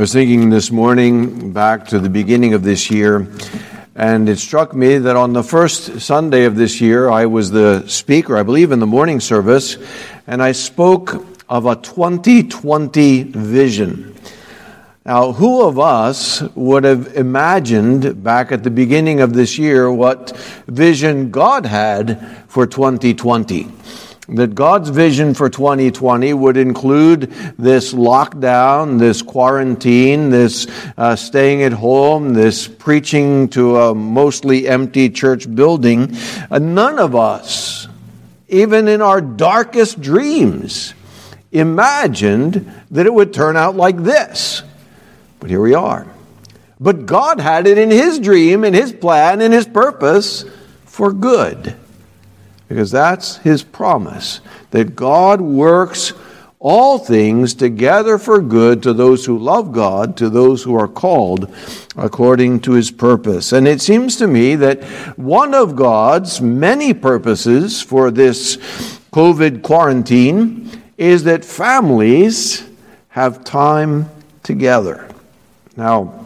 I was thinking this morning back to the beginning of this year, and it struck me that on the first Sunday of this year, I was the speaker, I believe, in the morning service, and I spoke of a 2020 vision. Now, who of us would have imagined back at the beginning of this year what vision God had for 2020? That God's vision for 2020 would include this lockdown, this quarantine, this uh, staying at home, this preaching to a mostly empty church building. Uh, none of us, even in our darkest dreams, imagined that it would turn out like this. But here we are. But God had it in His dream, in His plan, in His purpose for good because that's his promise that God works all things together for good to those who love God, to those who are called according to his purpose. And it seems to me that one of God's many purposes for this COVID quarantine is that families have time together. Now,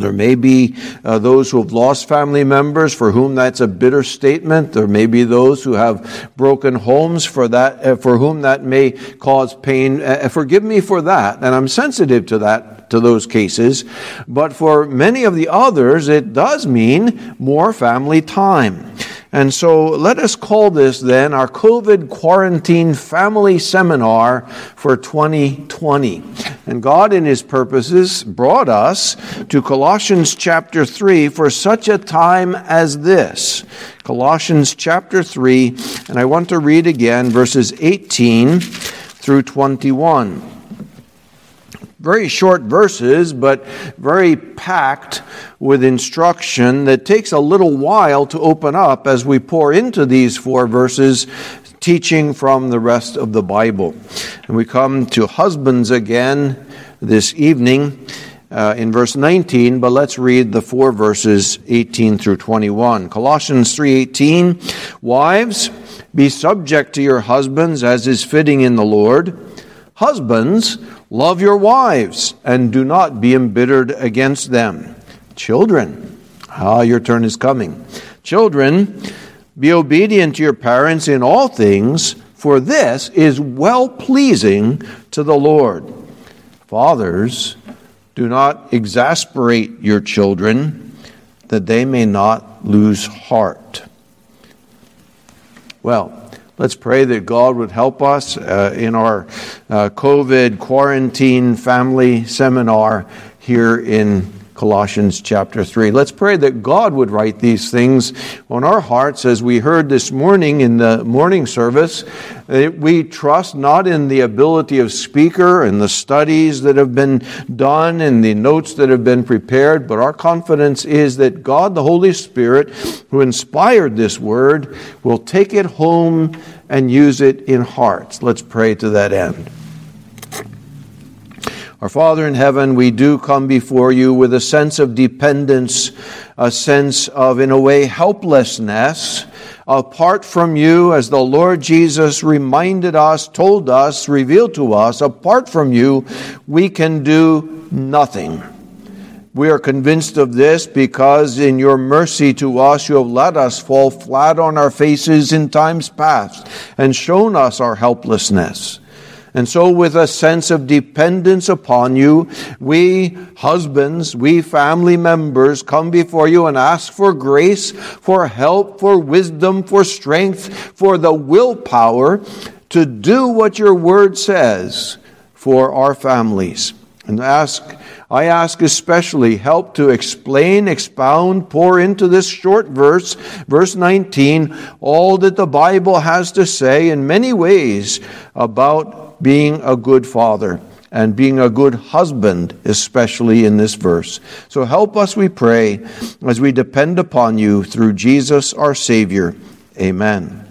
there may be uh, those who have lost family members for whom that's a bitter statement. There may be those who have broken homes for that, uh, for whom that may cause pain. Uh, forgive me for that, and I'm sensitive to that, to those cases. But for many of the others, it does mean more family time. And so let us call this then our COVID quarantine family seminar for 2020. And God, in His purposes, brought us to Colossians chapter 3 for such a time as this. Colossians chapter 3, and I want to read again verses 18 through 21 very short verses, but very packed with instruction that takes a little while to open up as we pour into these four verses, teaching from the rest of the Bible. And we come to husbands again this evening. Uh, in verse 19 but let's read the four verses 18 through 21 colossians 3.18 wives be subject to your husbands as is fitting in the lord husbands Love your wives and do not be embittered against them. Children, ah, your turn is coming. Children, be obedient to your parents in all things, for this is well pleasing to the Lord. Fathers, do not exasperate your children, that they may not lose heart. Well, Let's pray that God would help us uh, in our uh, COVID quarantine family seminar here in Colossians chapter 3. Let's pray that God would write these things on our hearts as we heard this morning in the morning service. We trust not in the ability of speaker and the studies that have been done and the notes that have been prepared, but our confidence is that God, the Holy Spirit, who inspired this word, will take it home and use it in hearts. Let's pray to that end. Our Father in heaven, we do come before you with a sense of dependence, a sense of, in a way, helplessness. Apart from you, as the Lord Jesus reminded us, told us, revealed to us, apart from you, we can do nothing. We are convinced of this because in your mercy to us, you have let us fall flat on our faces in times past and shown us our helplessness. And so, with a sense of dependence upon you, we husbands, we family members come before you and ask for grace, for help, for wisdom, for strength, for the willpower to do what your word says for our families. And ask I ask especially help to explain, expound, pour into this short verse, verse 19, all that the Bible has to say in many ways about being a good father and being a good husband, especially in this verse. So help us, we pray, as we depend upon you through Jesus our Savior. Amen.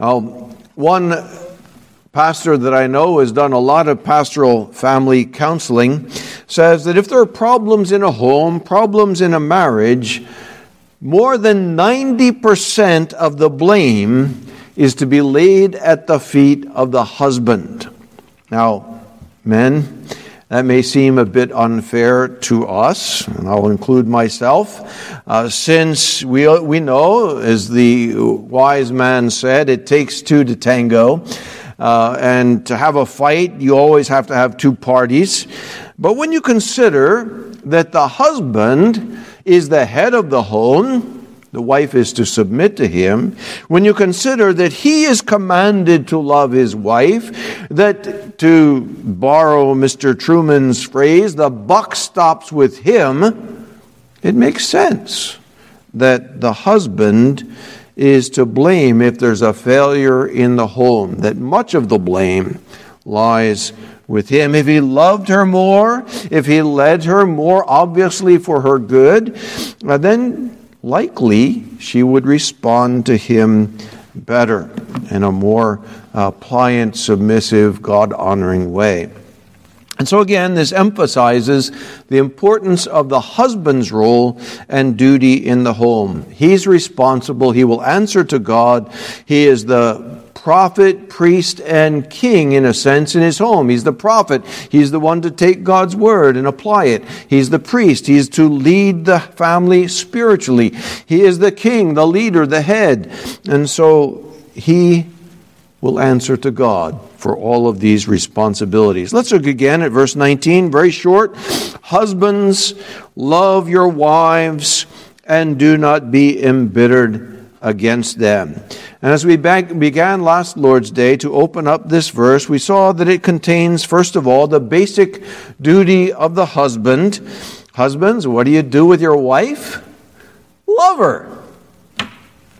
Now, one pastor that I know has done a lot of pastoral family counseling says that if there are problems in a home, problems in a marriage, more than 90% of the blame is to be laid at the feet of the husband. Now, men, That may seem a bit unfair to us, and I'll include myself, uh, since we, we know, as the wise man said, it takes two to tango. Uh, and to have a fight, you always have to have two parties. But when you consider that the husband is the head of the home, the wife is to submit to him. When you consider that he is commanded to love his wife, that to borrow Mr. Truman's phrase, the buck stops with him, it makes sense that the husband is to blame if there's a failure in the home, that much of the blame lies with him. If he loved her more, if he led her more obviously for her good, uh, then likely she would respond to him better in a more uh, pliant, submissive, God honoring way. And so, again, this emphasizes the importance of the husband's role and duty in the home. He's responsible, he will answer to God. He is the prophet, priest, and king in a sense in his home. He's the prophet. He's the one to take God's word and apply it. He's the priest. He's to lead the family spiritually. He is the king, the leader, the head. And so he will answer to God for all of these responsibilities. Let's look again at verse 19, very short. Husbands, love your wives and do not be embittered against them. And as we began last Lord's Day to open up this verse, we saw that it contains, first of all, the basic duty of the husband. Husbands, what do you do with your wife? Love her.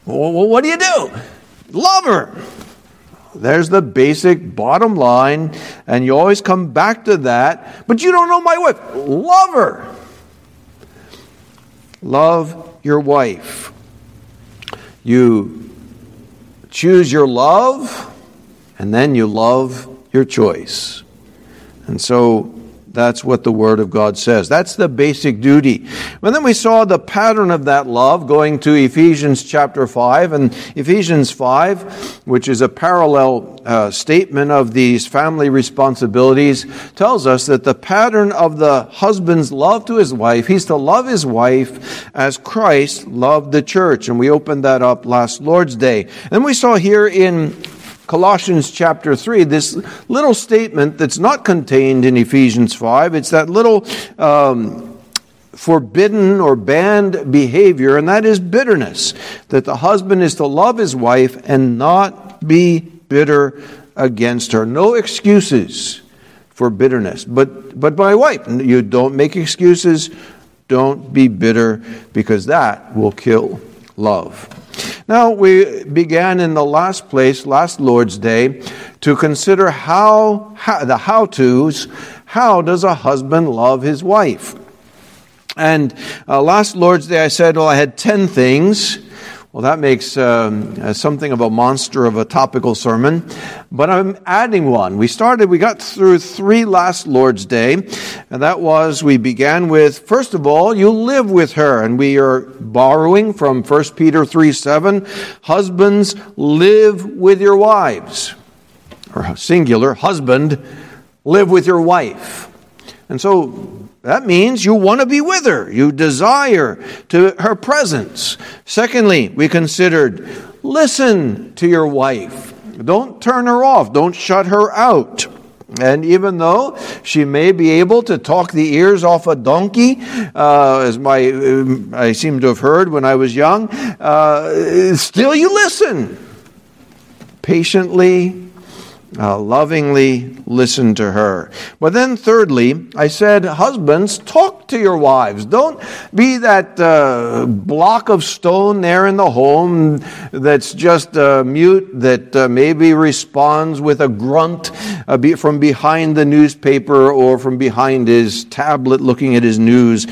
Well, what do you do? Love her. There's the basic bottom line, and you always come back to that. But you don't know my wife. Love her. Love your wife. You choose your love, and then you love your choice. And so that's what the Word of God says. That's the basic duty. And then we saw the pattern of that love going to Ephesians chapter 5. And Ephesians 5, which is a parallel uh, statement of these family responsibilities, tells us that the pattern of the husband's love to his wife, he's to love his wife as Christ loved the church. And we opened that up last Lord's Day. And we saw here in Colossians chapter 3, this little statement that's not contained in Ephesians 5. It's that little um, forbidden or banned behavior, and that is bitterness. That the husband is to love his wife and not be bitter against her. No excuses for bitterness. But, but my wife, you don't make excuses. Don't be bitter because that will kill love. Now, we began in the last place, last Lord's Day, to consider how, how the how to's. How does a husband love his wife? And uh, last Lord's Day, I said, well, I had 10 things well, that makes um, uh, something of a monster of a topical sermon, but I'm adding one. We started, we got through three last Lord's Day, and that was we began with, first of all, you live with her, and we are borrowing from 1 Peter 3 7. Husbands, live with your wives. Or singular, husband, live with your wife. And so that means you want to be with her. You desire to her presence. Secondly, we considered listen to your wife. Don't turn her off. Don't shut her out. And even though she may be able to talk the ears off a donkey, uh, as my I seem to have heard when I was young, uh, still you listen patiently, uh, lovingly listen to her. But then, thirdly, I said, husbands, talk to your wives. Don't be that uh, block of stone there in the home that's just uh, mute, that uh, maybe responds with a grunt uh, be from behind the newspaper or from behind his tablet looking at his news.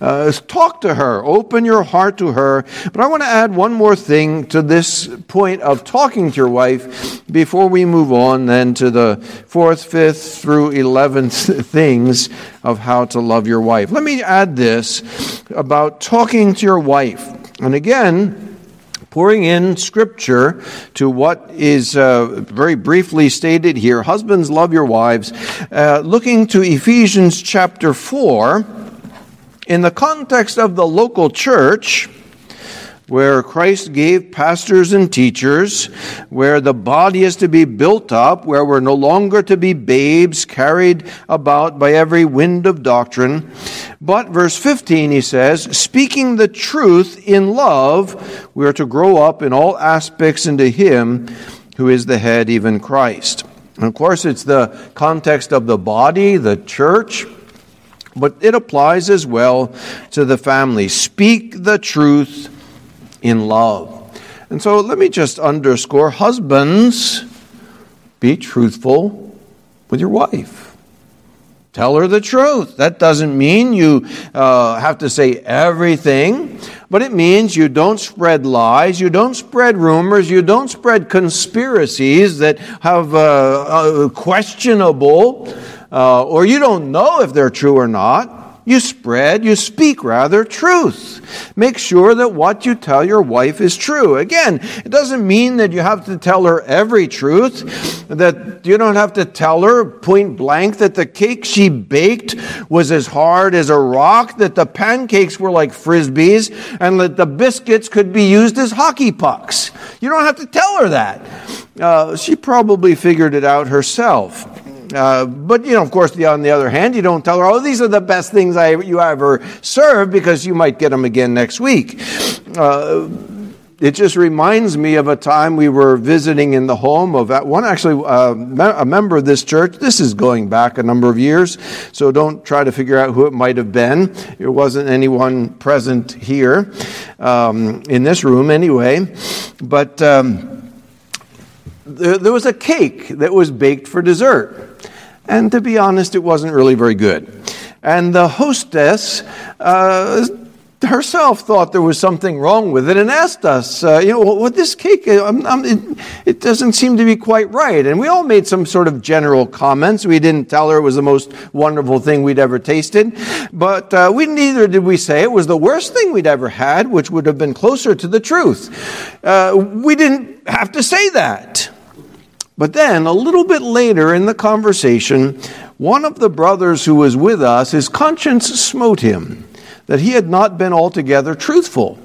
Uh, talk to her, open your heart to her. But I want to add one more thing to this point of talking to your wife before we move on then to the fourth, fifth through eleventh things of how to love your wife. Let me add this about talking to your wife. And again, pouring in scripture to what is uh, very briefly stated here. Husbands, love your wives. Uh, looking to Ephesians chapter 4, in the context of the local church, where Christ gave pastors and teachers, where the body is to be built up, where we're no longer to be babes carried about by every wind of doctrine. But verse 15, he says, speaking the truth in love, we are to grow up in all aspects into Him who is the head, even Christ. And of course, it's the context of the body, the church, but it applies as well to the family. Speak the truth in love. And so let me just underscore husbands, be truthful with your wife. Tell her the truth. That doesn't mean you uh, have to say everything, but it means you don't spread lies, you don't spread rumors, you don't spread conspiracies that have uh, uh, questionable, uh, or you don't know if they're true or not. You spread, you speak rather truth. Make sure that what you tell your wife is true. Again, it doesn't mean that you have to tell her every truth, that you don't have to tell her point blank that the cake she baked was as hard as a rock, that the pancakes were like frisbees, and that the biscuits could be used as hockey pucks. You don't have to tell her that. Uh, she probably figured it out herself. Uh, but, you know, of course, the, on the other hand, you don't tell her, oh, these are the best things I, you ever served because you might get them again next week. Uh, it just reminds me of a time we were visiting in the home of one actually uh, a member of this church. This is going back a number of years, so don't try to figure out who it might have been. There wasn't anyone present here um, in this room anyway, but. Um, there, there was a cake that was baked for dessert. And to be honest, it wasn't really very good. And the hostess uh, herself thought there was something wrong with it and asked us, uh, you know, what this cake, uh, it, it, doesn't seem to be quite right. And we all made some sort of general comments. We didn't tell her it was the most wonderful thing we'd ever tasted, but uh, we neither did we say it was the worst thing we'd ever had, which would have been closer to the truth. Uh, we didn't have to say that. But then, a little bit later in the conversation, one of the brothers who was with us, his conscience smote him that he had not been altogether truthful.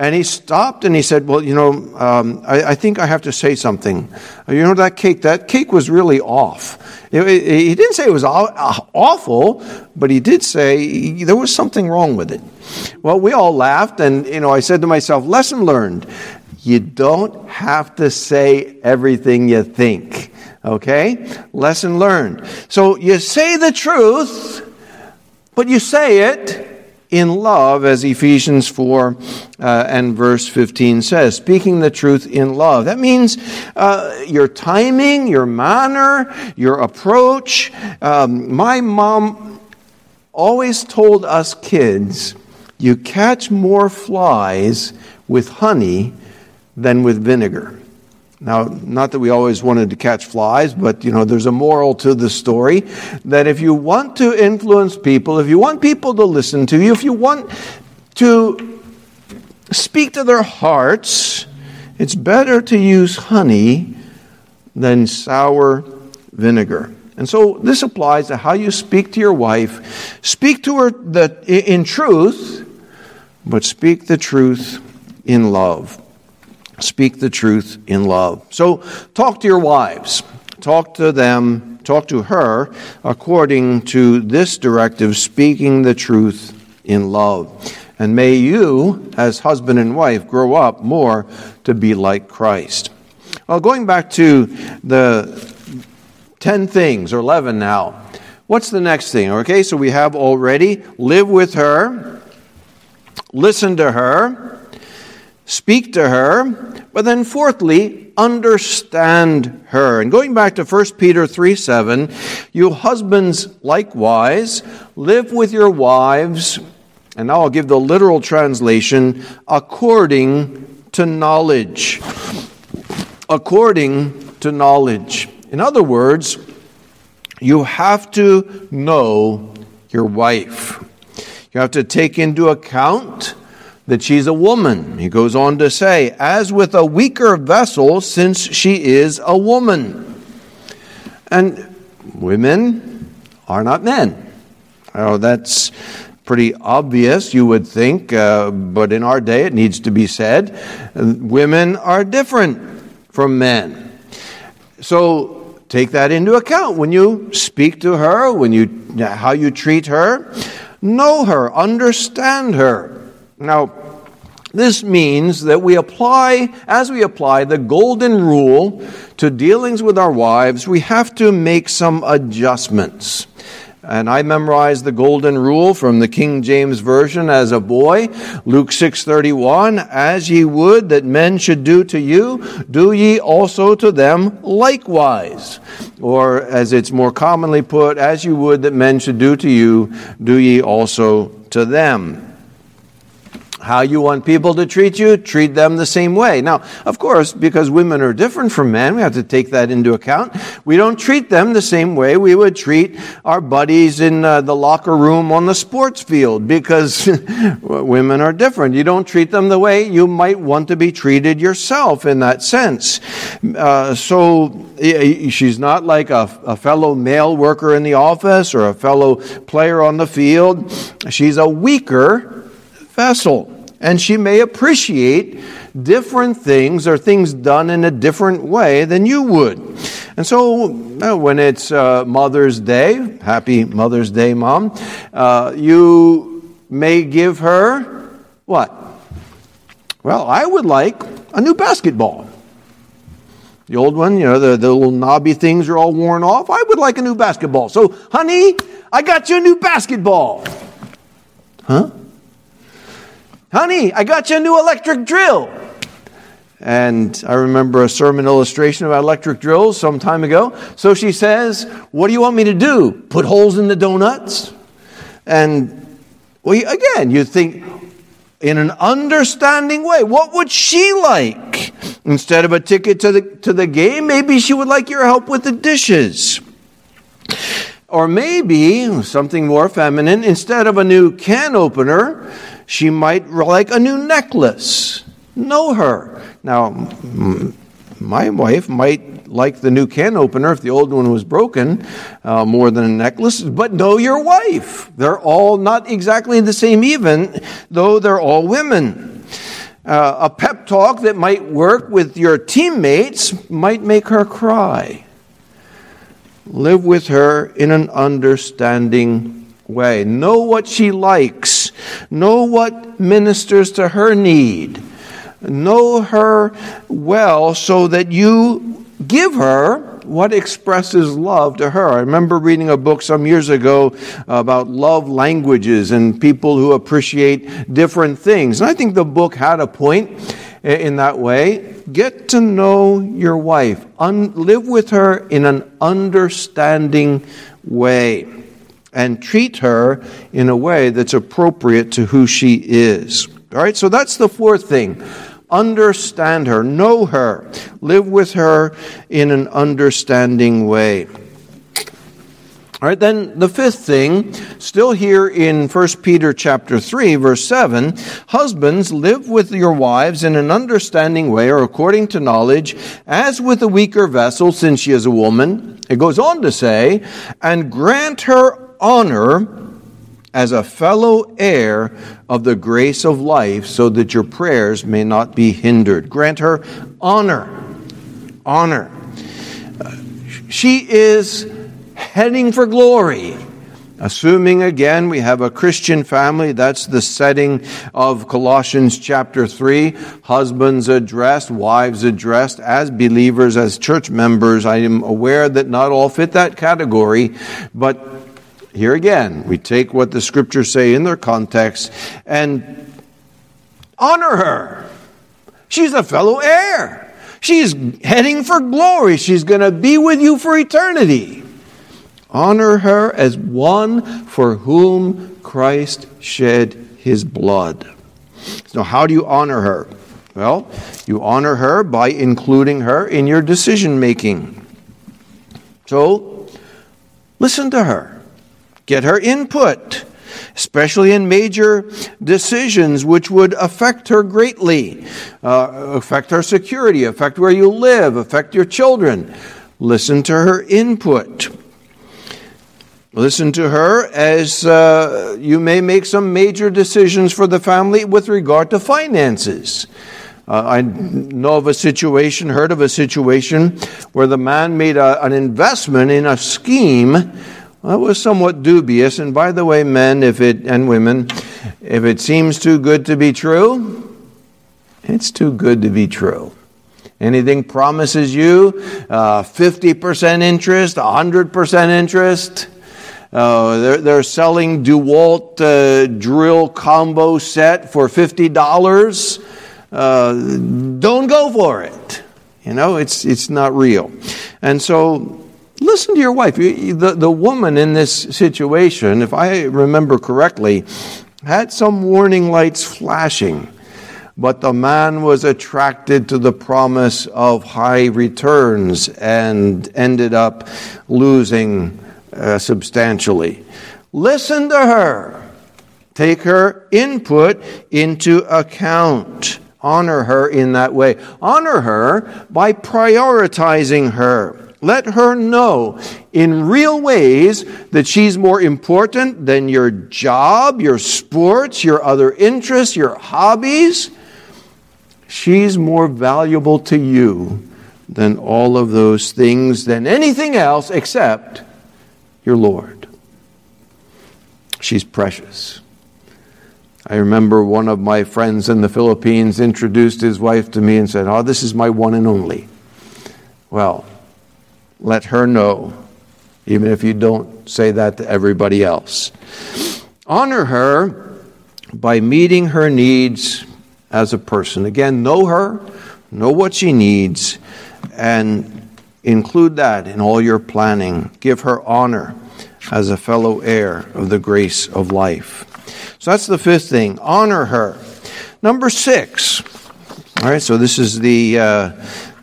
And he stopped and he said, Well, you know, um, I, I, think I have to say something. You know, that cake, that cake was really off. It, it, he didn't say it was awful, but he did say there was something wrong with it. Well, we all laughed, and, you know, I said to myself, Lesson learned. You don't have to say everything you think. Okay? Lesson learned. So you say the truth, but you say it in love, as Ephesians 4 uh, and verse 15 says, speaking the truth in love. That means uh, your timing, your manner, your approach. Um, my mom always told us kids, you catch more flies with honey than with vinegar. Now, not that we always wanted to catch flies, but you know, there's a moral to the story that if you want to influence people, if you want people to listen to you, if you want to speak to their hearts, it's better to use honey than sour vinegar. And so this applies to how you speak to your wife. Speak to her that in truth, but speak the truth in love. Speak the truth in love. So talk to your wives. Talk to them, talk to her according to this directive, speaking the truth in love. And may you, as husband and wife, grow up more to be like Christ. Well, going back to the 10 things, or 11 now, what's the next thing? Okay, so we have already live with her, listen to her, speak to her, but then fourthly, understand her. And going back to 1 Peter 3 7, you husbands likewise live with your wives, and now I'll give the literal translation, according to knowledge. According to knowledge. In other words, you have to know your wife. You have to take into account that she's a woman. He goes on to say, as with a weaker vessel, since she is a woman. And women are not men. Oh, that's pretty obvious, you would think, uh, but in our day it needs to be said. Women are different from men. So take that into account when you speak to her, when you how you treat her, know her, understand her. Now, this means that we apply, as we apply the golden rule to dealings with our wives, we have to make some adjustments and I memorized the golden rule from the King James version as a boy. Luke 6:31, as ye would that men should do to you, do ye also to them likewise. Or as it's more commonly put, as you would that men should do to you, do ye also to them how you want people to treat you, treat them the same way. Now, of course, because women are different from men, we have to take that into account. We don't treat them the same way we would treat our buddies in uh, the locker room on the sports field because women are different. You don't treat them the way you might want to be treated yourself in that sense. Uh, so she's not like a, a fellow male worker in the office or a fellow player on the field. She's a weaker vessel. And she may appreciate different things or things done in a different way than you would. And so, uh, when it's uh, Mother's Day, happy Mother's Day, Mom, uh, you may give her what? Well, I would like a new basketball. The old one, you know, the, the little knobby things are all worn off. I would like a new basketball. So, honey, I got you a new basketball. Huh? Honey, I got you a new electric drill. And I remember a sermon illustration about electric drills some time ago. So she says, What do you want me to do? Put holes in the donuts? And well, again, you think in an understanding way, what would she like? Instead of a ticket to the, to the game, maybe she would like your help with the dishes. Or maybe something more feminine, instead of a new can opener, she might like a new necklace. Know her. Now, my wife might like the new can opener if the old one was broken uh, more than a necklace, but know your wife. They're all not exactly the same, even though they're all women. Uh, a pep talk that might work with your teammates might make her cry. Live with her in an understanding way. Know what she likes Know what ministers to her need. Know her well so that you give her what expresses love to her. I remember reading a book some years ago about love languages and people who appreciate different things. And I think the book had a point in that way. Get to know your wife, Un- live with her in an understanding way and treat her in a way that's appropriate to who she is. All right, so that's the fourth thing. Understand her, know her, live with her in an understanding way. All right, then the fifth thing, still here in 1 Peter chapter 3 verse 7, husbands live with your wives in an understanding way or according to knowledge, as with a weaker vessel since she is a woman. It goes on to say, and grant her honor as a fellow heir of the grace of life, so that your prayers may not be hindered. Grant her honor. Honor. She is heading for glory. Assuming again we have a Christian family, that's the setting of Colossians chapter 3. Husbands addressed, wives addressed as believers, as church members. I am aware that not all fit that category, but here again, we take what the scriptures say in their context and honor her. She's a fellow heir. She's heading for glory. She's going to be with you for eternity. Honor her as one for whom Christ shed his blood. So, how do you honor her? Well, you honor her by including her in your decision making. So, listen to her. Get her input. especially in major decisions which would affect her greatly, uh, affect her security, affect where you live, affect your children. Listen to her input. Listen to her as uh, you may make some major decisions for the family with regard to finances. Uh, I know of a situation, heard of a situation, where the man made a, an investment in a scheme that was somewhat dubious. And by the way, men, if it and women, if it seems too good to be true, it's too good to be true. Anything promises you uh, 50% interest, 100% interest. Uh, they're, they're selling DeWalt uh, drill combo set for $50. Uh, don't go for it. You know, it's, it's not real. And so listen to your wife. The, the woman in this situation, if I remember correctly, had some warning lights flashing but the man was attracted to the promise of high returns and ended up losing uh, substantially. Listen to her. Take her input into account. Honor her in that way. Honor her by prioritizing her. Let her know in real ways that she's more important than your job, your sports, your other interests, your hobbies. She's more valuable to you than all of those things, than anything else except your Lord. She's precious. I remember one of my friends in the Philippines introduced his wife to me and said, Oh, this is my one and only. Well, let her know, even if you don't say that to everybody else. Honor her by meeting her needs as a person. Again, know her, know what she needs, and include that in all your planning. Give her honor as a fellow heir of the grace of life. So that's the fifth thing. Honor her. Number six. All right, so this is the uh,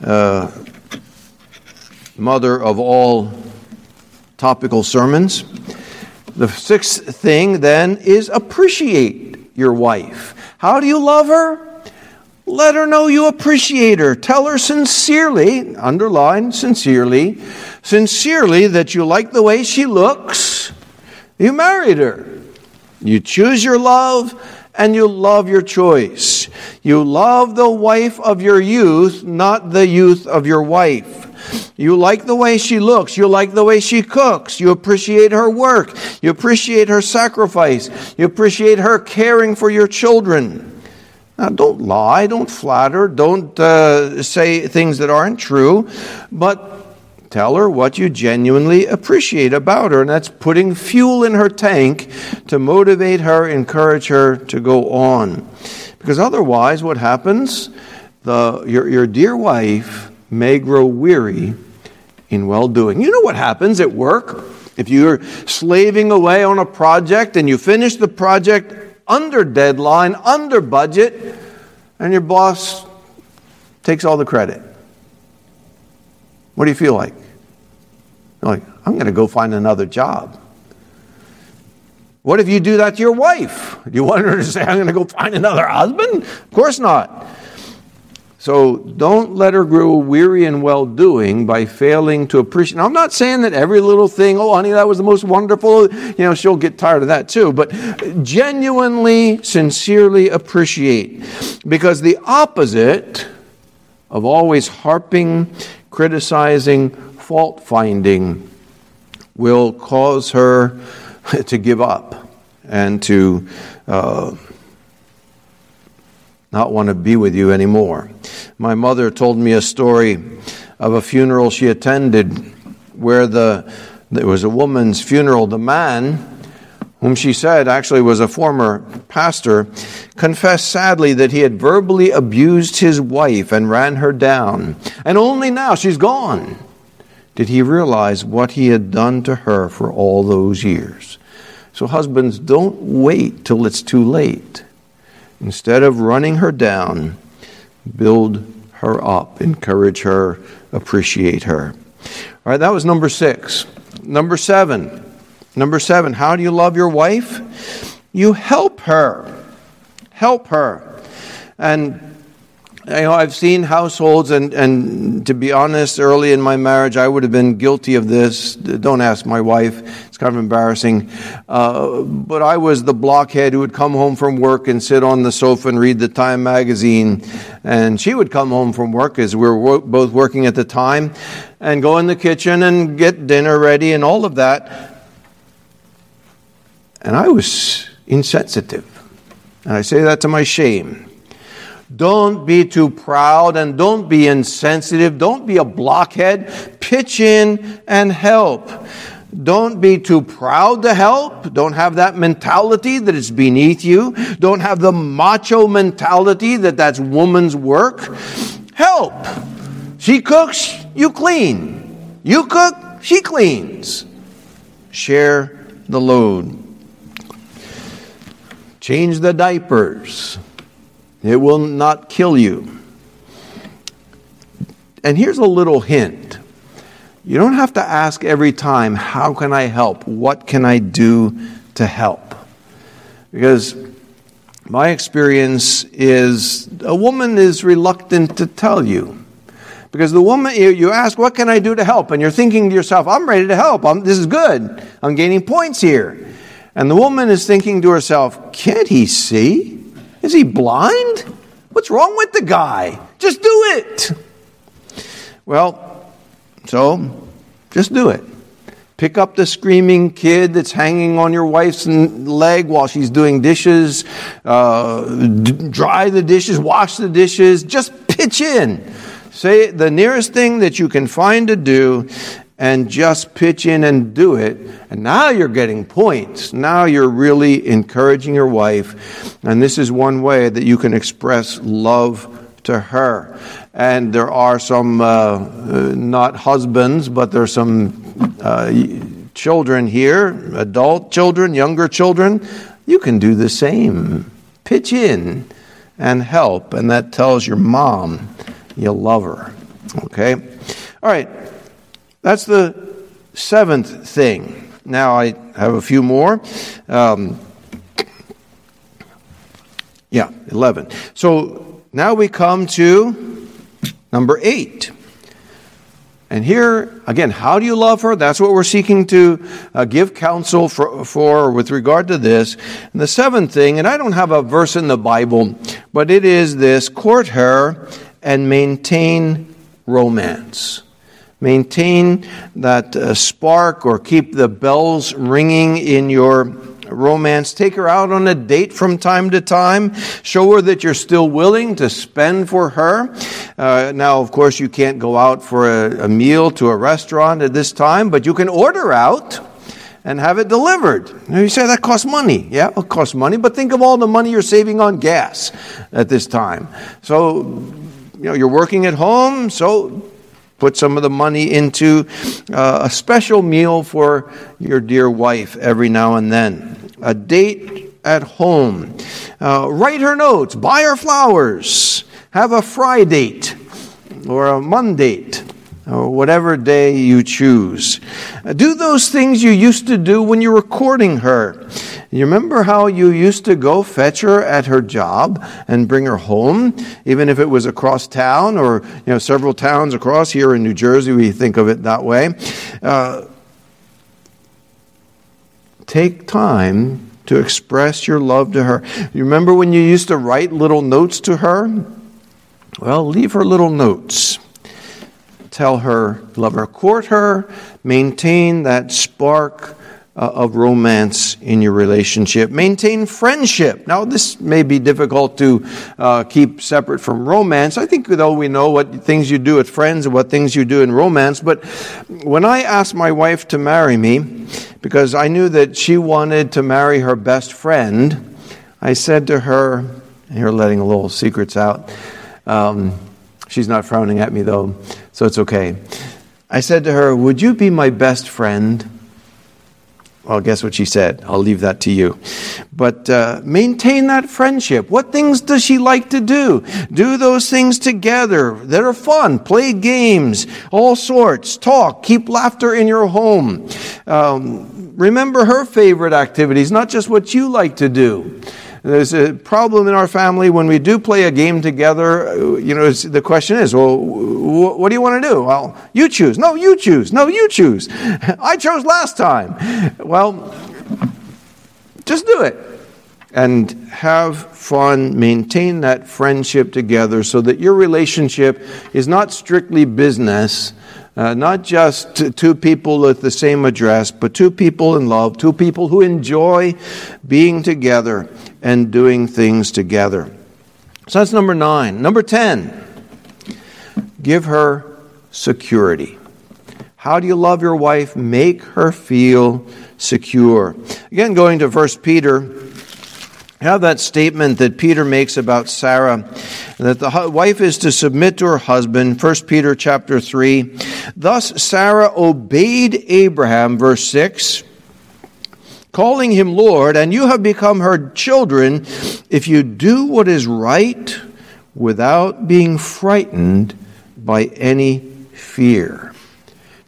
uh, mother of all topical sermons. The sixth thing then is appreciate your wife. How do you love her? Let her know you appreciate her. Tell her sincerely, underline sincerely, sincerely that you like the way she looks. You married her. You choose your love and you love your choice. You love the wife of your youth, not the youth of your wife. You like the way she looks. You like the way she cooks. You appreciate her work. You appreciate her sacrifice. You appreciate her caring for your children. Now, don't lie, don't flatter, don't uh, say things that aren't true, but tell her what you genuinely appreciate about her. And that's putting fuel in her tank to motivate her, encourage her to go on. Because otherwise, what happens? The, your, your dear wife may grow weary in well doing. You know what happens at work? If you're slaving away on a project and you finish the project under deadline, under budget, and your boss takes all the credit, what do you feel like? You're like, I'm going to go find another job. What if you do that to your wife? Do you want her to say, I'm going to go find another husband? Of course not. So don't let her grow weary in well doing by failing to appreciate. Now, I'm not saying that every little thing, oh, honey, that was the most wonderful, you know, she'll get tired of that too, but genuinely, sincerely appreciate. Because the opposite of always harping, criticizing, fault finding will cause her to give up and to. Uh, not want to be with you anymore. My mother told me a story of a funeral she attended where the there was a woman's funeral. The man, whom she said actually was a former pastor, confessed sadly that he had verbally abused his wife and ran her down. And only now she's gone did he realize what he had done to her for all those years. So, husbands, don't wait till it's too late. Instead of running her down, build her up, encourage her, appreciate her. All right, that was number six. Number seven. Number seven, how do you love your wife? you help her. Help her. And you know, I've seen households, and, and to be honest, early in my marriage, I would have been guilty of this. Don't ask my wife, it's kind of embarrassing. Uh, but I was the blockhead who would come home from work and sit on the sofa and read the Time magazine. And she would come home from work, as we were both working at the time, and go in the kitchen and get dinner ready and all of that. And I was insensitive. And I say that to my shame. Don't be too proud and don't be insensitive. Don't be a blockhead. Pitch in and help. Don't be too proud to help. Don't have that mentality that it's beneath you. Don't have the macho mentality that that's woman's work. Help. She cooks, you clean. You cook, she cleans. Share the load. Change the diapers. It will not kill you. And here's a little hint you don't have to ask every time, How can I help? What can I do to help? Because my experience is a woman is reluctant to tell you. Because the woman, you ask, What can I do to help? And you're thinking to yourself, I'm ready to help. I'm, this is good. I'm gaining points here. And the woman is thinking to herself, Can't he see? Is he blind? What's wrong with the guy? Just do it. Well, so just do it. Pick up the screaming kid that's hanging on your wife's leg while she's doing dishes. Uh, dry the dishes, wash the dishes. Just pitch in. Say the nearest thing that you can find to do and just pitch in and do it. And now you're getting points. Now you're really encouraging your wife. And this is one way that you can express love to her. And there are some, uh, uh, not husbands, but there's some uh, children here, adult children, younger children. You can do the same. Pitch in and help. And that tells your mom you love her. Okay? All right. That's the seventh thing. Now I have a few more. Um, yeah, 11. So now we come to number eight. And here, again, how do you love her? That's what we're seeking to uh, give counsel for, for with regard to this. And the seventh thing, and I don't have a verse in the Bible, but it is this court her and maintain romance. Maintain that uh, spark or keep the bells ringing in your romance. Take her out on a date from time to time. Show her that you're still willing to spend for her. Uh, now, of course, you can't go out for a, a meal to a restaurant at this time, but you can order out and have it delivered. Now you say that costs money. Yeah, it costs money, but think of all the money you're saving on gas at this time. So, you know, you're working at home, so Put some of the money into uh, a special meal for your dear wife every now and then. A date at home. Uh, write her notes. Buy her flowers. Have a Friday date or a Monday or whatever day you choose. Do those things you used to do when you were courting her. You remember how you used to go fetch her at her job and bring her home, even if it was across town or you know several towns across here in New Jersey. We think of it that way. Uh, take time to express your love to her. You remember when you used to write little notes to her? Well, leave her little notes. Tell her, love her, court her, maintain that spark uh, of romance in your relationship. Maintain friendship. Now, this may be difficult to uh, keep separate from romance. I think, though, we know what things you do with friends and what things you do in romance. But when I asked my wife to marry me, because I knew that she wanted to marry her best friend, I said to her, and you're letting a little secrets out. Um, she's not frowning at me, though, so it's okay. I said to her, Would you be my best friend? Well, guess what she said? I'll leave that to you. But uh, maintain that friendship. What things does she like to do? Do those things together that are fun. Play games, all sorts. Talk. Keep laughter in your home. Um, remember her favorite activities, not just what you like to do. There's a problem in our family when we do play a game together. You know, the question is, well, what do you want to do? Well, you choose. No, you choose. No, you choose. I chose last time. Well, just do it and have fun, maintain that friendship together so that your relationship is not strictly business, uh, not just two people with the same address, but two people in love, two people who enjoy being together and doing things together. So that's number nine. Number 10, give her security. How do you love your wife? Make her feel secure. Again, going to 1 Peter, have that statement that Peter makes about Sarah that the wife is to submit to her husband 1 Peter chapter 3 thus Sarah obeyed Abraham verse 6 calling him Lord, and you have become her children if you do what is right without being frightened by any fear.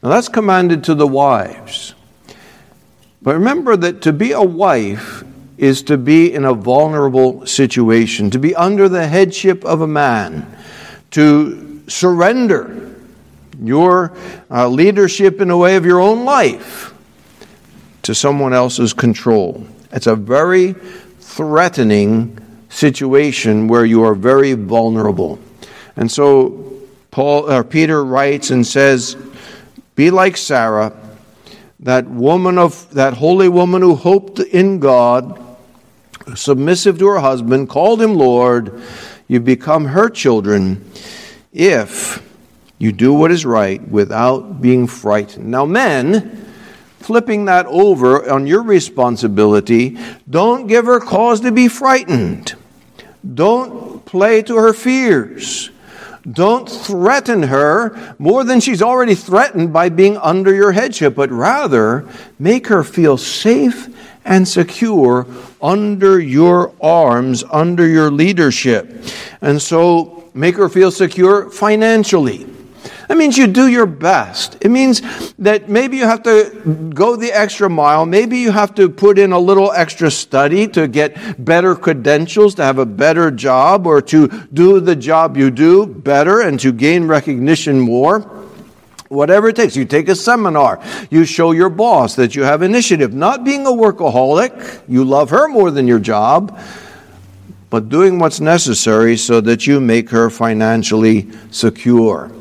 Now that's commanded to the wives. But remember that to be a wife is to be in a vulnerable situation, to be under the headship of a man, to surrender your uh, leadership in a way of your own life to someone else's control. It's a very threatening situation where you are very vulnerable. And so Paul or Peter writes and says, "Be like Sarah, that woman of that holy woman who hoped in God, submissive to her husband, called him Lord, you become her children if you do what is right without being frightened." Now men, flipping that over on your responsibility, don't give her cause to be frightened. Don't play to her fears. Don't threaten her more than she's already threatened by being under your headship, but rather make her feel safe and secure under your arms, under your leadership. And so make her feel secure financially that means you do your best. It means that maybe you have to go the extra mile. Maybe you have to put in a little extra study to get better credentials, to have a better job, or to do the job you do better and to gain recognition more. Whatever it takes. You take a seminar. You show your boss that you have initiative. Not being a workaholic. You love her more than your job but doing what's necessary so that you make her financially secure.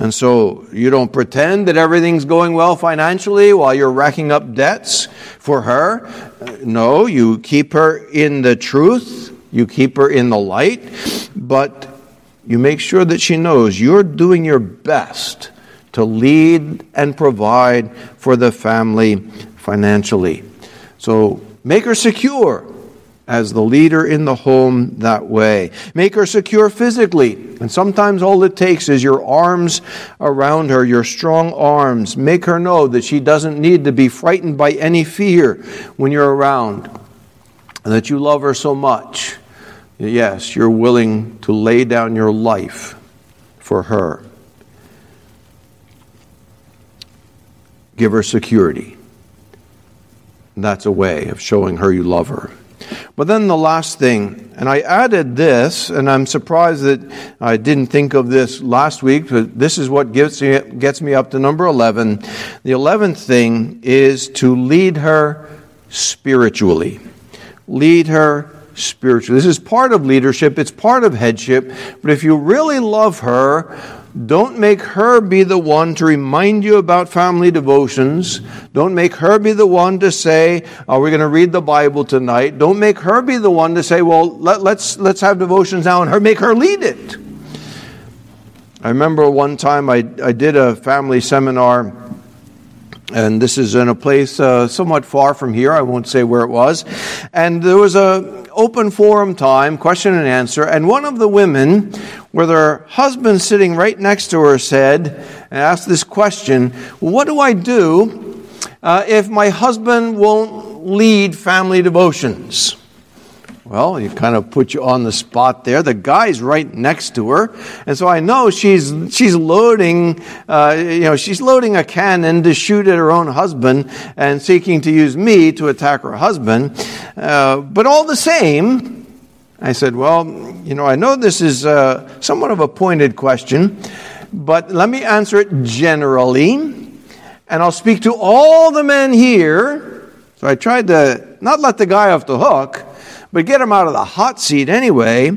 And so you don't pretend that everything's going well financially while you're racking up debts for her. Uh, no, you keep her in the truth, you keep her in the light, but you make sure that she knows you're doing your best to lead and provide for the family financially. So make her secure as the leader in the home that way. Make her secure physically. And sometimes all it takes is your arms around her, your strong arms. Make her know that she doesn't need to be frightened by any fear when you're around. And that you love her so much. Yes, you're willing to lay down your life for her. Give her security. That's a way of showing her you love her. But then the last thing, and I added this, and I'm surprised that I didn't think of this last week, but this is what gets me, gets me up to number 11. The 11th thing is to lead her spiritually. Lead her spiritually. This is part of leadership, it's part of headship, but if you really love her, don't make her be the one to remind you about family devotions. Don't make her be the one to say, "Are we going to read the Bible tonight?" Don't make her be the one to say, "Well, let, let's let's have devotions now," and her make her lead it. I remember one time I I did a family seminar and this is in a place uh, somewhat far from here. I won't say where it was. And there was a open forum time, question and answer, and one of the women, with her husband sitting right next to her, said and asked this question: "What do I do uh, if my husband won't lead family devotions? Well, you kind of put you on the spot there. The guy's right next to her, and so I know she's she's loading, uh, you know, she's loading a cannon to shoot at her own husband and seeking to use me to attack her husband. Uh, but all the same, I said, well, you know, I know this is uh, somewhat of a pointed question, but let me answer it generally, and I'll speak to all the men here. So I tried to not let the guy off the hook but get him out of the hot seat anyway.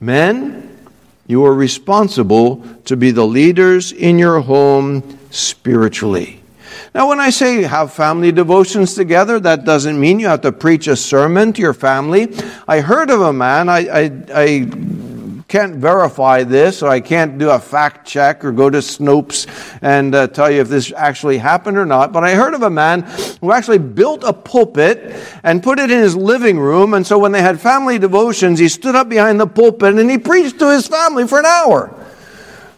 Men, you are responsible to be the leaders in your home spiritually. Now, when I say have family devotions together, that doesn't mean you have to preach a sermon to your family. I heard of a man, I, I, I can't verify this, so I can't do a fact check or go to Snopes and uh, tell you if this actually happened or not. But I heard of a man who actually built a pulpit and put it in his living room. And so when they had family devotions, he stood up behind the pulpit and he preached to his family for an hour.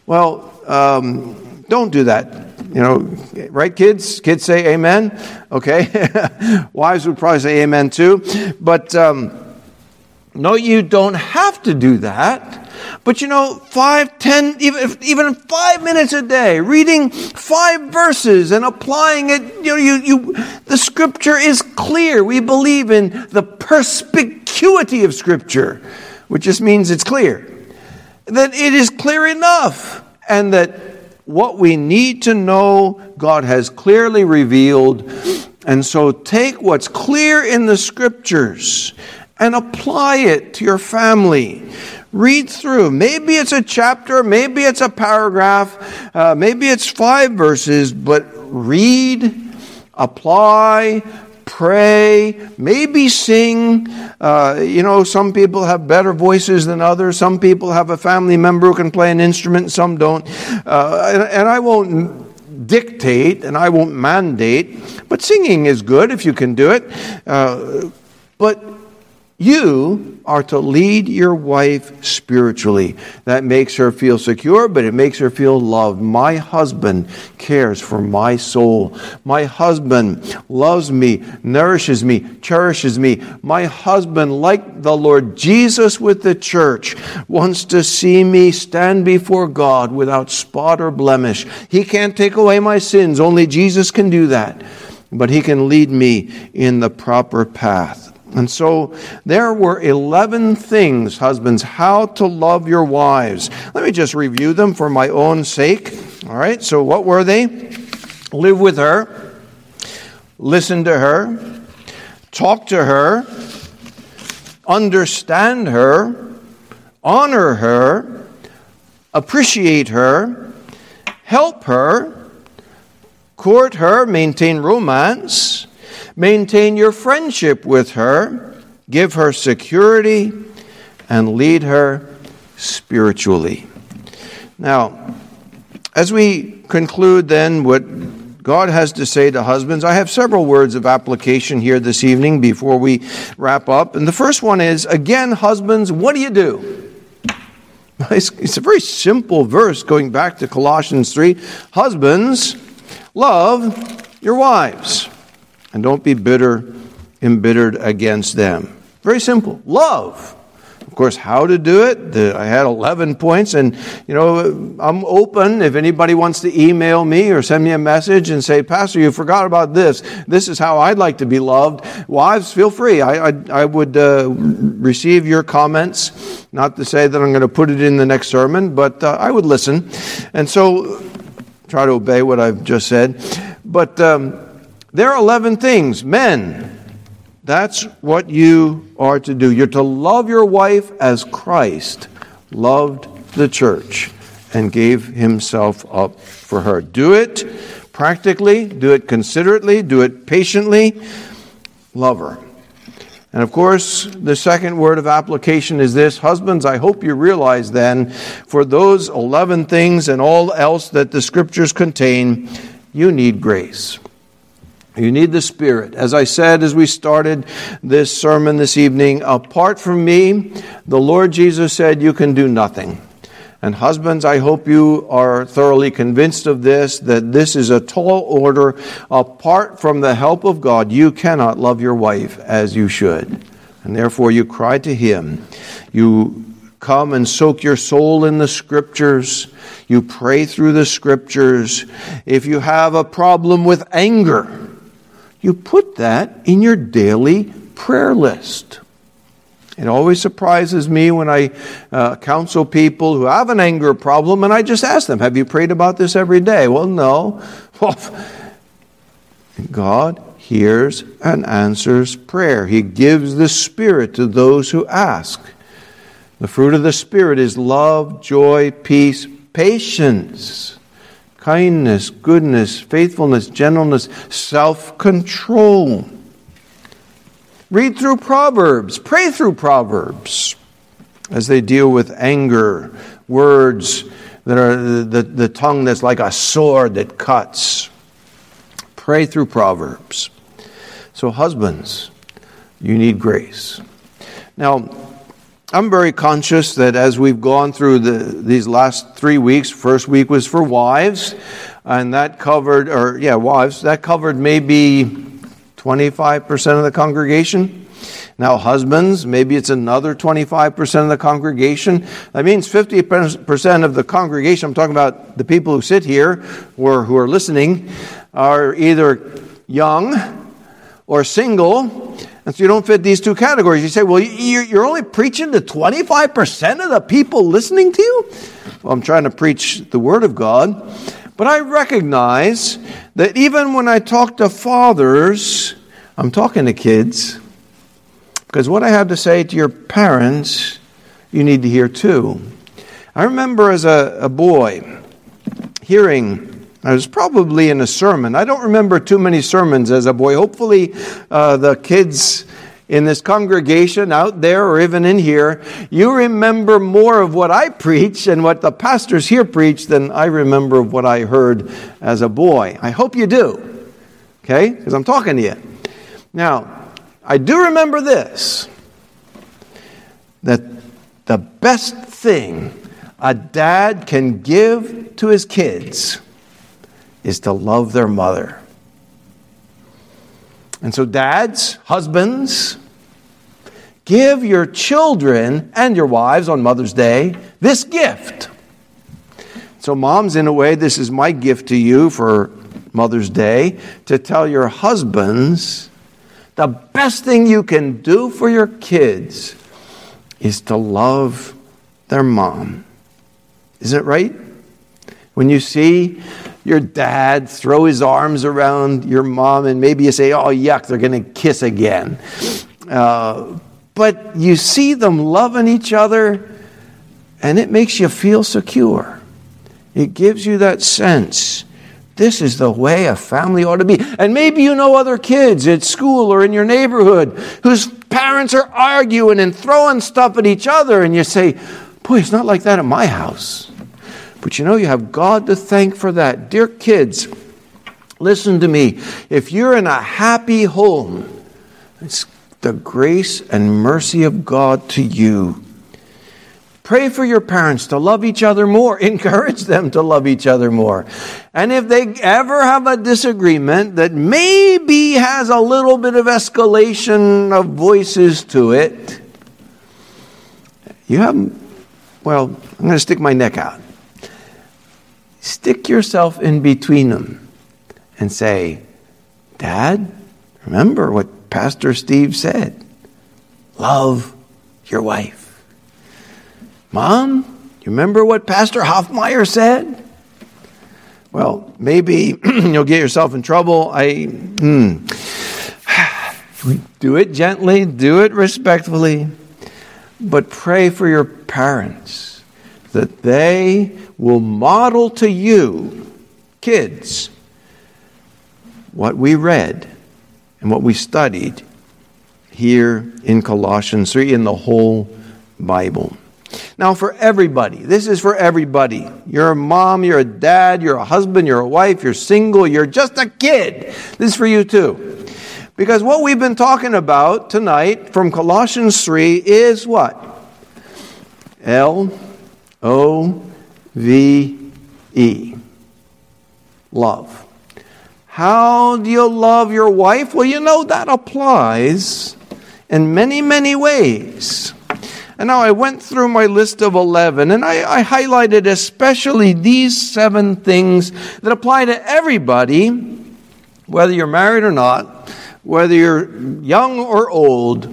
Well, um, don't do that. You know, right, kids? Kids say amen. Okay. Wives would probably say amen too. But um, no, you don't have to do that. But you know, five, ten, even, even five minutes a day, reading five verses and applying it, you know, you, you, the scripture is clear. We believe in the perspicuity of scripture, which just means it's clear. That it is clear enough and that what we need to know, God has clearly revealed. And so take what's clear in the scriptures and apply it to your family. Read through. Maybe it's a chapter, maybe it's a paragraph, uh, maybe it's five verses, but read, apply, pray, maybe sing. Uh, you know, some people have better voices than others. Some people have a family member who can play an instrument, some don't. Uh, and, and I won't dictate and I won't mandate, but singing is good if you can do it. Uh, but you are to lead your wife spiritually. That makes her feel secure, but it makes her feel loved. My husband cares for my soul. My husband loves me, nourishes me, cherishes me. My husband, like the Lord Jesus with the church, wants to see me stand before God without spot or blemish. He can't take away my sins, only Jesus can do that. But he can lead me in the proper path. And so there were 11 things, husbands, how to love your wives. Let me just review them for my own sake. All right, so what were they? Live with her, listen to her, talk to her, understand her, honor her, appreciate her, help her, court her, maintain romance Maintain your friendship with her, give her security, and lead her spiritually. Now, as we conclude then what God has to say to husbands, I have several words of application here this evening before we wrap up. And the first one is again, husbands, what do you do? It's, a very simple verse going back to Colossians 3. Husbands, love your wives and don't be bitter, embittered against them. Very simple. Love. Of course, how to do it? The, I had 11 points, and you know, I'm open if anybody wants to email me or send me a message and say, Pastor, you forgot about this. This is how I'd like to be loved. Wives, feel free. I, I, I would uh, receive your comments. Not to say that I'm going to put it in the next sermon, but uh, I would listen. And so, try to obey what I've just said. But um, there are 11 things. Men, that's what you are to do. You're to love your wife as Christ loved the church and gave himself up for her. Do it practically, do it considerately, do it patiently. Love her. And of course, the second word of application is this Husbands, I hope you realize then, for those 11 things and all else that the scriptures contain, you need grace. You need the Spirit. As I said as we started this sermon this evening, apart from me, the Lord Jesus said, You can do nothing. And husbands, I hope you are thoroughly convinced of this that this is a tall order. Apart from the help of God, you cannot love your wife as you should. And therefore, you cry to Him. You come and soak your soul in the scriptures. You pray through the scriptures. If you have a problem with anger, you put that in your daily prayer list. It always surprises me when I uh, counsel people who have an anger problem and I just ask them, Have you prayed about this every day? Well, no. Well, God hears and answers prayer. He gives the Spirit to those who ask. The fruit of the Spirit is love, joy, peace, patience, kindness, goodness, faithfulness, gentleness, self control. Read through Proverbs, pray through Proverbs as they deal with anger, words that are the, the tongue that's like a sword that cuts. Pray through Proverbs. So, husbands, you need grace. Now, I'm very conscious that as we've gone through the, these last three weeks, first week was for wives, and that covered, or yeah, wives, that covered maybe 25% of the congregation. Now, husbands, maybe it's another 25% of the congregation. That means 50% of the congregation, I'm talking about the people who sit here or who are listening, are either young or single. And so you don't fit these two categories. You say, well, you're only preaching to 25% of the people listening to you? Well, I'm trying to preach the Word of God. But I recognize that even when I talk to fathers, I'm talking to kids. Because what I have to say to your parents, you need to hear too. I remember as a, a boy hearing, I was probably in a sermon. I don't remember too many sermons as a boy. Hopefully, uh, the kids in this congregation out there or even in here, you remember more of what I preach and what the pastors here preach than I remember of what I heard as a boy. I hope you do, okay? Because I'm talking to you. Now, I do remember this that the best thing a dad can give to his kids is to love their mother. And so, dads, husbands, give your children and your wives on Mother's Day this gift. So, moms, in a way, this is my gift to you for Mother's Day to tell your husbands the best thing you can do for your kids is to love their mom. Is it right? When you see your dad throw his arms around your mom, and maybe you say, Oh, yuck, they're going to kiss again. Uh, but you see them loving each other, and it makes you feel secure. It gives you that sense. This is the way a family ought to be. And maybe you know other kids at school or in your neighborhood whose parents are arguing and throwing stuff at each other, and you say, Boy, it's not like that at my house. But you know, you have God to thank for that. Dear kids, listen to me. If you're in a happy home, it's the grace and mercy of God to you. Pray for your parents to love each other more. Encourage them to love each other more. And if they ever have a disagreement that maybe has a little bit of escalation of voices to it, you have, well, I'm going to stick my neck out. Stick yourself in between them and say, Dad, remember what Pastor Steve said love your wife. Mom, you remember what Pastor Hofmaier said? Well, maybe you'll get yourself in trouble. I hmm. do it gently, do it respectfully, but pray for your parents that they will model to you, kids, what we read and what we studied here in Colossians 3 in the whole Bible. Now, for everybody, this is for everybody. You're a mom, you're a dad, you're a husband, you're a wife, you're single, you're just a kid. This is for you too. Because what we've been talking about tonight from Colossians 3 is what? L O V E. Love. How do you love your wife? Well, you know that applies in many, many ways. And now I went through my list of 11 and I, I, highlighted especially these seven things that apply to everybody, whether you're married or not, whether you're young or old.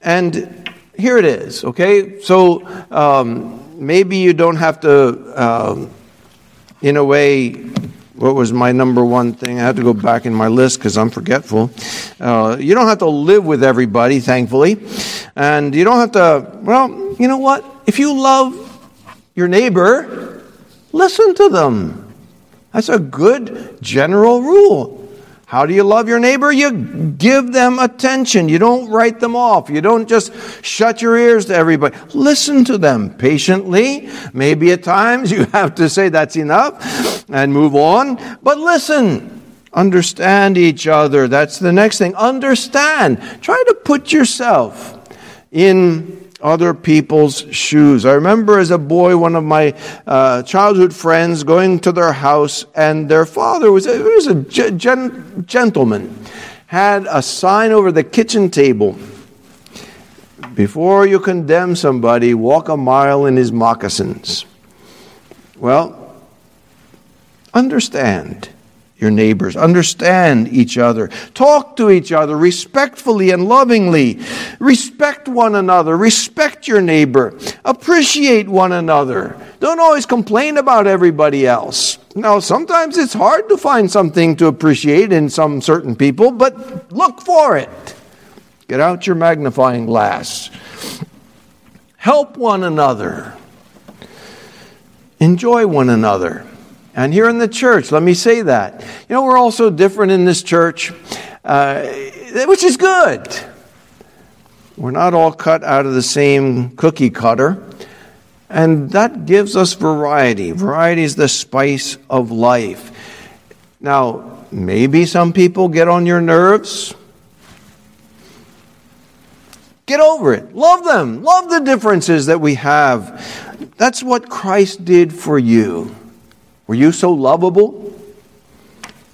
And here it is, okay? So um, maybe you don't have to, um, in a way, what was my number one thing? I have to go back in my list because I'm forgetful. Uh, you don't have to live with everybody, thankfully. And you don't have to, well, you know what? If you love your neighbor, listen to them. That's a good general rule. How do you love your neighbor? You give them attention. You don't write them off. You don't just shut your ears to everybody. Listen to them patiently. Maybe at times you have to say that's enough and move on. But listen. Understand each other. That's the next thing. Understand. Try to put yourself in other people's shoes. I remember as a boy, one of my uh, childhood friends going to their house, and their father was a, was a gen- gentleman, had a sign over the kitchen table. Before you condemn somebody, walk a mile in his moccasins. Well, understand your neighbors. Understand each other. Talk to each other respectfully and lovingly. Respect one another. Respect your neighbor. Appreciate one another. Don't always complain about everybody else. Now, sometimes it's hard to find something to appreciate in some certain people, but look for it. Get out your magnifying glass. Help one another. Enjoy one another. And here in the church, let me say that. You know, we're all so different in this church, uh, which is good. We're not all cut out of the same cookie cutter. And that gives us variety. Variety is the spice of life. Now, maybe some people get on your nerves. Get over it. Love them. Love the differences that we have. That's what Christ did for you. Were you so lovable?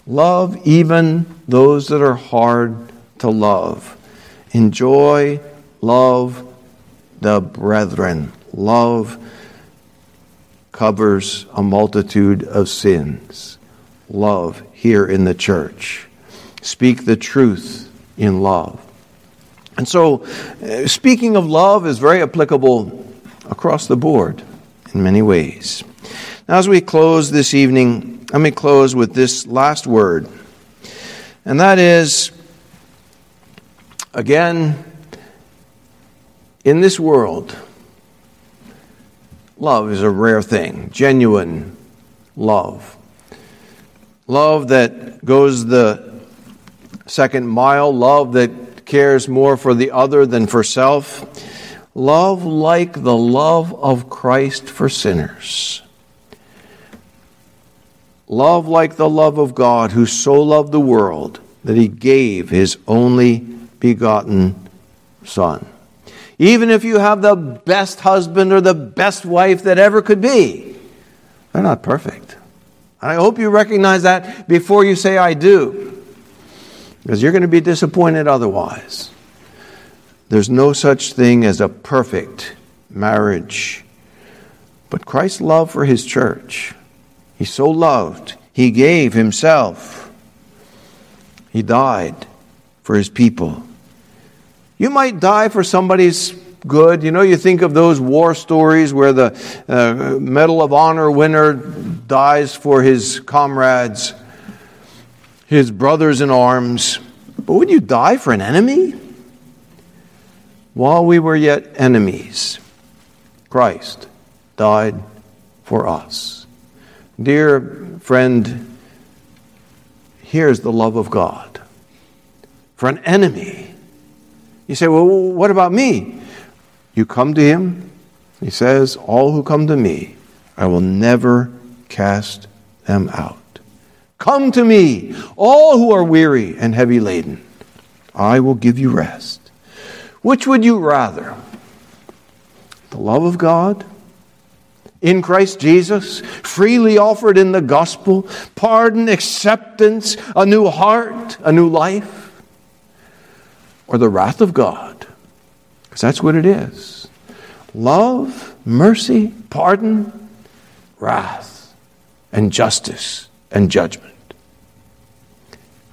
Love even those that are hard to love. Enjoy, love the brethren. Love covers a multitude of sins. Love here in the church. Speak the truth in love. And so, uh, speaking of love is very applicable across the board in many ways. As we close this evening, let me close with this last word. And that is, again, in this world, love is a rare thing, genuine love. Love that goes the second mile, love that cares more for the other than for self. Love like the love of Christ for sinners. Love like the love of God, who so loved the world that he gave his only begotten Son. Even if you have the best husband or the best wife that ever could be, they're not perfect. I hope you recognize that before you say, I do, because you're going to be disappointed otherwise. There's no such thing as a perfect marriage. But Christ's love for his church he so loved, he gave himself. He died for his people. You might die for somebody's good. You know, you think of those war stories where the uh, Medal of Honor winner dies for his comrades, his brothers in arms. But would you die for an enemy? While we were yet enemies, Christ died for us. Dear friend, here's the love of God. For an enemy, you say, Well, what about me? You come to him, he says, All who come to me, I will never cast them out. Come to me, all who are weary and heavy laden. I will give you rest. Which would you rather? The love of God in Christ Jesus, freely offered in the gospel, pardon, acceptance, a new heart, a new life, or the wrath of God? Because that's what it is love, mercy, pardon, wrath, and justice and judgment.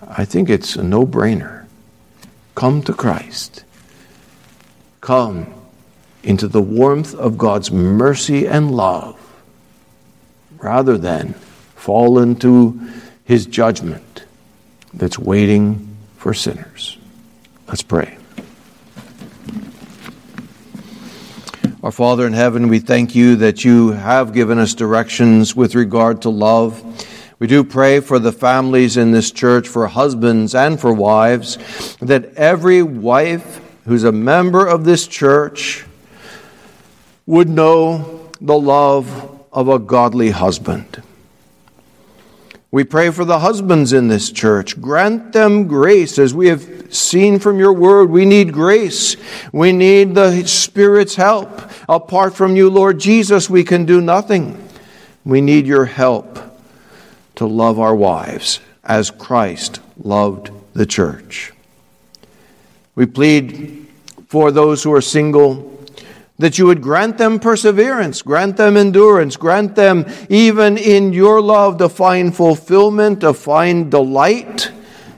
I think it's a no brainer. Come to Christ. Come into the warmth of God's mercy and love rather than fall into his judgment that's waiting for sinners. Let's pray. Our Father in heaven, we thank you that you have given us directions with regard to love. We do pray for the families in this church, for husbands and for wives, that every wife who's a member of this church would know the love of a godly husband. We pray for the husbands in this church. Grant them grace. As we have seen from your word, we need grace. We need the Spirit's help. Apart from you, Lord Jesus, we can do nothing. We need your help to love our wives as Christ loved the church. We plead for those who are single that you would grant them perseverance, grant them endurance, grant them even in your love to find fulfillment, to find delight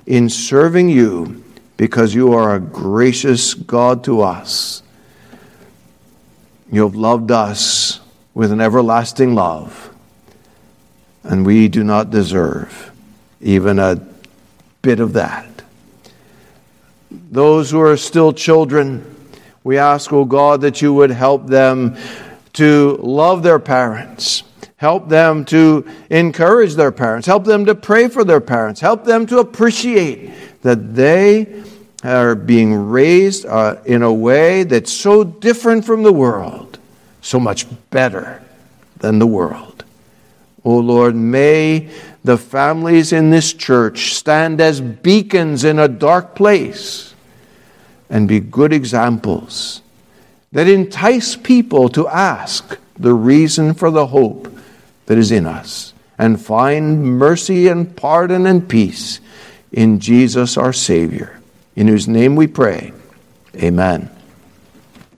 in serving you because you are a gracious God to us. You have loved us with an everlasting love and we do not deserve even a bit of that. Those who are still children, we ask, O oh God, that you would help them to love their parents, help them to encourage their parents, help them to pray for their parents, help them to appreciate that they are being raised uh, in a way that's so different from the world, so much better than the world. O oh Lord, may the families in this church stand as beacons in a dark place and be good examples that entice people to ask the reason for the hope that is in us and find mercy and pardon and peace in Jesus our Savior, in whose name we pray. Amen.